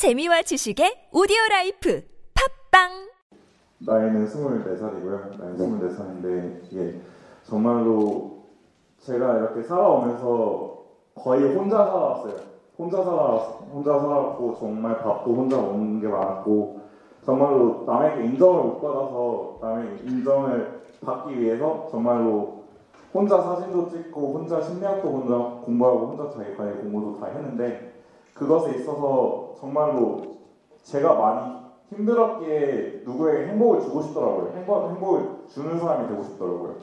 재미와 지식의 오디오 라이프 팟빵 나이는 24살이고요. 나이는 24살인데 이게 정말로 제가 이렇게 살아오면서 거의 혼자 살아왔어요. 혼자 살아 혼자 살아왔고 정말 밥도 혼자 먹는 게 많았고 정말로 남에게 인정을 못 받아서 남에게 인정을 받기 위해서 정말로 혼자 사진도 찍고 혼자 심리학도 혼자 공부하고 혼자 자기 관리 공부도 다 했는데 그것에 있어서 정말로 제가 많이 힘들었기에 누구에게 행복을 주고 싶더라고요. 행복, 행복을 주는 사람이 되고 싶더라고요.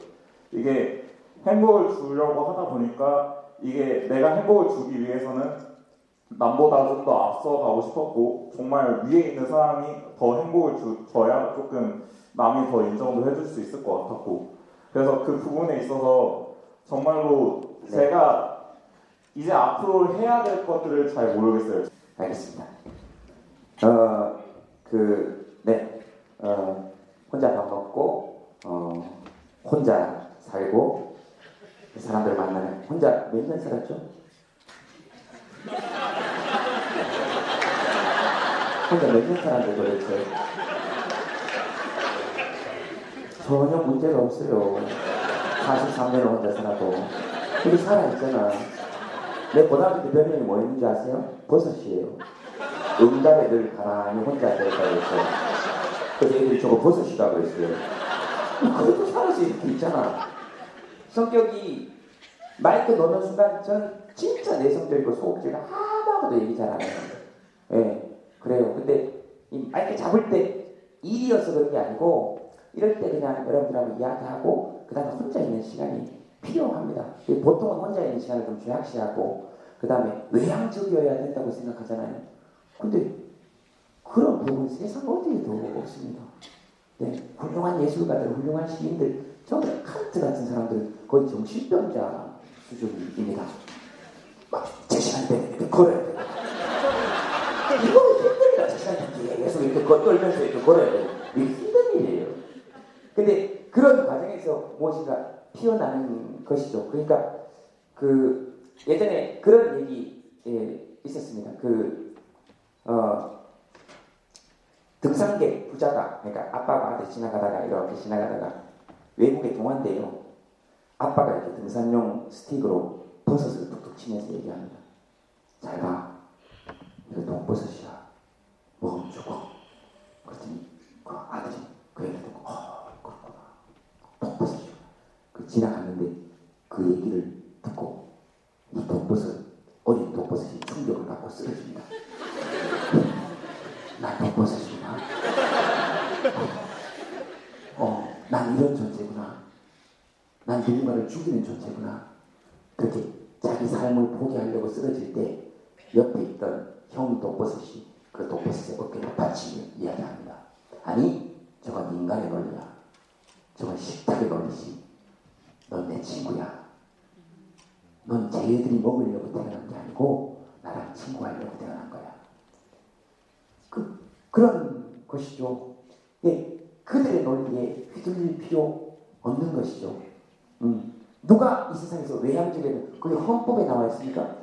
이게 행복을 주려고 하다 보니까 이게 내가 행복을 주기 위해서는 남보다 좀 더 앞서 가고 싶었고 정말 위에 있는 사람이 더 행복을 주, 줘야 조금 남이 더 인정도 해줄 수 있을 것 같았고 그래서 그 부분에 있어서 정말로 네. 제가 이제 앞으로 해야 될 것들을 잘 모르겠어요. 알겠습니다. 어, 그, 네, 어, 혼자 밥 먹고, 어, 혼자 살고, 그 사람들 만나는, 혼자 몇 년 살았죠? 혼자 몇 년 살았는데 도대체? 전혀 문제가 없어요. 43년을 혼자 살아도. 우리 살아있잖아. 내 고등학교 때 별명이 뭐였는지 아세요? 버섯이에요. 응답에 늘 가만히 혼자 앉아있다고 했어요. 그래서 애들이 저거 버섯이라고 했어요. 그래도 살아서 이렇게 있잖아. 성격이 마이크 넣는 순간 전 진짜 내성적이고 소극적이고 하나도 얘기 잘 안 해요. 예, 그래요. 근데 이 마이크 잡을 때 일이어서 그런 게 아니고 이럴 때 그냥 여러분들하고 이야기하고 그 다음에 혼자 있는 시간이 필요합니다. 보통은 혼자 있는 시간을 좀 죄악시하고 그 다음에 외향적이어야 된다고 생각하잖아요. 근데 그런 부분 세상 어디에도 없습니다. 네, 훌륭한 예술가들, 훌륭한 시인들, 저는 칸트 같은 사람들 거의 정신병자 수준입니다. 막제 시간 되면 이렇게 걸어야 돼요. 이거 힘듭니다. 제 시간 되면 계속 이렇게 걷- 떨면서 이렇게 걸어야 돼요. 이게 힘든 일이에요. 근데 그런 과정에서 무엇인가 피어나는 것이죠. 그러니까 그 예전에 그런 얘기 예, 있었습니다. 그 어, 등산객 부자가 그러니까 아빠가 아들 지나가다가 이렇게 지나가다가 외국에 동안데요. 아빠가 이렇게 등산용 스틱으로 버섯을 툭툭 치면서 얘기합니다. 잘 봐. 이거 동버섯이야. 먹으면 죽어. 그랬더니 그 아들이 그 얘기를 듣고 어 그렇구나. 동버섯이야. 그 지나갔는데 그 얘기를 듣고 이 독버섯 어린 독버섯이 충격을 받고 쓰러집니다. 난 독버섯이구나. 어, 난 이런 존재구나. 난 누군가를 죽이는 존재구나. 그렇게 자기 삶을 포기하려고 쓰러질 때 옆에 있던 형 독버섯이 그 독버섯의 어깨를 받치며 이야기합니다. 아니, 저건 인간의 논리야. 저건 식탁의 논리지. 넌 내 친구야. 넌 쟤들이 먹으려고 태어난 게 아니고 나랑 친구하려고 태어난 거야. 그, 그런 것이죠. 예, 그들의 논리에 휘둘릴 필요 없는 것이죠. 음, 누가 이 세상에서 외향적이든 그게 헌법에 나와 있습니까?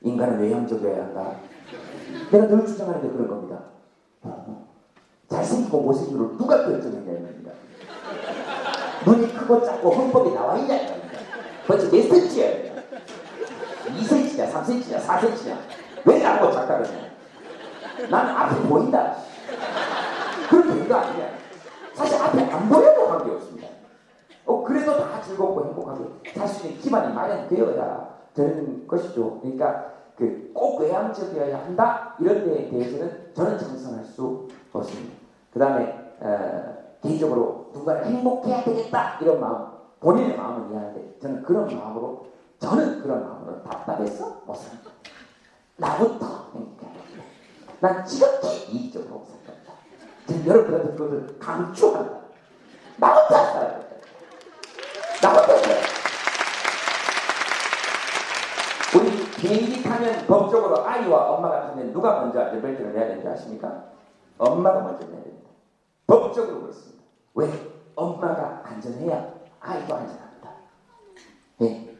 인간은 외향적이어야 한다. 내가 늘 주장하는 게 그런 겁니다. 어, 잘생기고 못생기로 누가 결정했냐는 겁니다. 눈이 크고 작고 헌법에 나와 있냐는 겁니다. 벌써 몇 센치야? 2cm냐, 3cm냐, 4cm냐? 왜 나보고 작다 그러냐? 난 앞에 보인다. 그런 얘기가 아니야. 사실 앞에 안 보여도 관계없습니다. 어, 그래도 다 즐겁고 행복하게 살 수 있는 기반이 마련되어야 되는 것이죠. 그러니까 그 꼭 외향적이어야 한다 이런 데에 대해서는 저는 찬성할 수 없습니다. 그 다음에 개인적으로 누군가를 행복해야 되겠다 이런 마음 본인의 마음은 이해하는데 저는 그런 마음으로 저는 그런 마음으로 답답해서 못 삽니다. 나부터 행복해야 된다. 난 지극히 이익적으로 못 살다. 지금 여러분한테 그것을 강추한다. 나부터 살아야 된다. 나부터 살아야 된다. 우리 비행기 타면 법적으로 아이와 엄마가 타면 누가 먼저 안전벨트를 매야 되는지 아십니까? 엄마가 먼저 매야 됩니다. 법적으로 그렇습니다. 왜? 엄마가 안전해야 아이도 안전합니다. 예.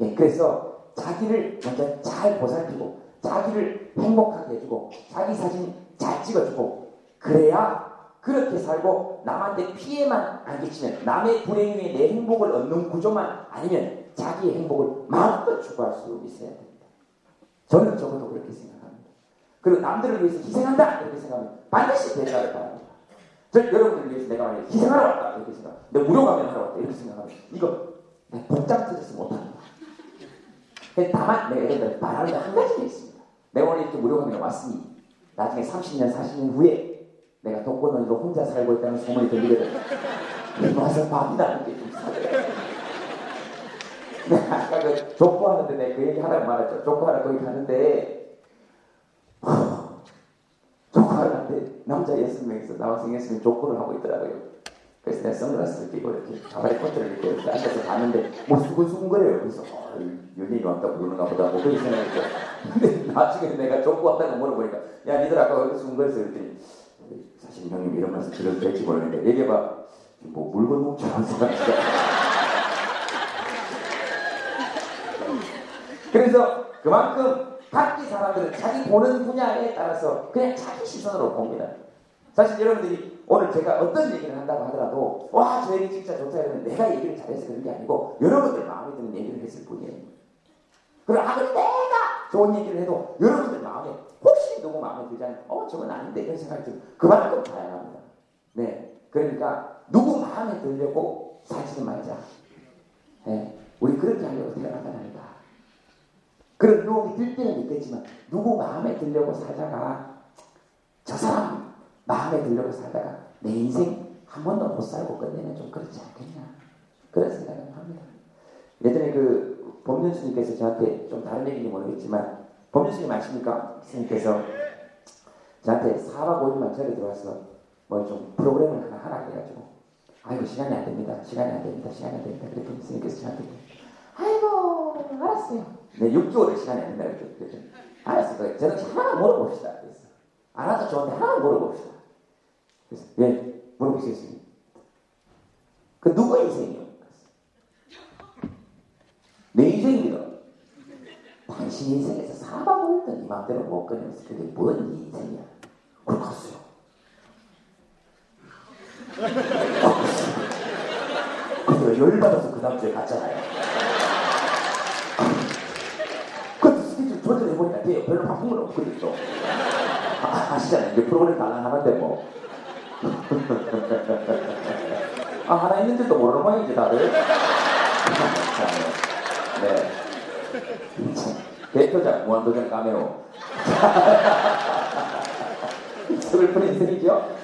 예, 그래서 자기를 먼저 잘 보살피고 자기를 행복하게 해주고 자기 사진 잘 찍어주고 그래야 그렇게 살고 남한테 피해만 안 끼치면 남의 불행 위에 내 행복을 얻는 구조만 아니면 자기의 행복을 마음껏 추구할 수 있어야 됩니다. 저는 적어도 그렇게 생각합니다. 그리고 남들을 위해서 희생한다 이렇게 생각하면 반드시 대가를 받습니다. 저 여러분들을 위해서 내가 만약 희생하러 왔다 이렇게 생각, 내 무료 가면 하러 왔다 이렇게 생각하면 이거 내 복장 터져서 못합니다. 다만 내가 들어 바라는 게한 가지는 있습니다. 오늘 이렇게 무료 가면 왔으니 나중에 30년, 40년 후에 내가 독거노인으로 혼자 살고 있다는 소문이 들리거든. 와서 밥이라는 게좀. 내가 아까 그 족구하는데 내가 그 얘기 하라고 말했죠. 족구하러 거기 가는데 족구하러 가는데 남자 여섯 명이서 나와서 여섯 명 족구를 하고 있더라고요. 그래서 내가 선글라스를 끼고 이렇게 가발에 코트를 입고 이렇게 앉아서 봤는데 뭐 수근수근거려요. 그래서 어, 연예인 왔다 부르는가 보다 뭐 그런 생각했죠. 근데 나중에 내가 족구한다고 물어보니까 야 니들 아까 왜 수근거렸어? 그랬더니 사실 형님 이런 말씀 드려도 될지 모르겠는데 얘기해봐 뭐 물건 훔쳐간 사람이야 그래서 그만큼 각기 사람들은 자기 보는 분야에 따라서 그냥 자기 시선으로 봅니다 사실 여러분들이 오늘 제가 어떤 얘기를 한다고 하더라도 와 저 얘기 진짜 좋다 이러면 내가 얘기를 잘해서 그런 게 아니고 여러분들 마음에 드는 얘기를 했을 뿐이에요 그리고 아무리 내가 좋은 얘기를 해도 여러분들 마음에 혹시 누구 마음에 들지 않으면 어 저건 아닌데 이런 생각이 좀 그만큼 다양합니다. 네, 그러니까 누구 마음에 들려고 살지는 말자. 네, 우리 그렇게 하려고 태어난 건 아니다. 그런 유혹이 들 때는 있겠지만 누구 마음에 들려고 살다가 저 사람 마음에 들려고 살다가 내 인생 한 번도 못 살고 끝내면 좀 그렇지 않겠냐 그런 생각을 합니다. 예전에 그 법륜 스님께서 저한테 좀 다른 얘기인지 모르겠지만 법륜 스님 아십니까? 스님께서 저한테 4박 5일만 절에 들어와서 뭐 좀 프로그램을 하나 하라 그래가지고 아이고 시간이 안 됩니다. 시간이 안 됩니다. 시간이 안 됩니다. 그랬더니 스님께서 저한테 아이고 알았어요. 네 6개월에 시간이 안 된다 그랬죠. 알았어요. 저는 하나 물어봅시다. 그래서 안 와도 좋은데 하나 물어봅시다. 그래서 예 물어보시겠습니다. 그 누구 인생이요? 내 인생입니다. 당신 인생에서 사박 오일던 이맘대로 못 끊으면서 그게 뭔 인생이야? 그렇겠어요. 그래서 열받아서 그 다음 주에 갔잖아요. 그것도 스케줄 별로 바쁜 건 없거든요. 아, 아시잖아요. 이제 프로그램 달랑 하는데 뭐. 아, 하나 있는 줄도 모르는 모양이지, 다들. 네. 대표작 무한도전 까메오. 슬픈 인생이죠?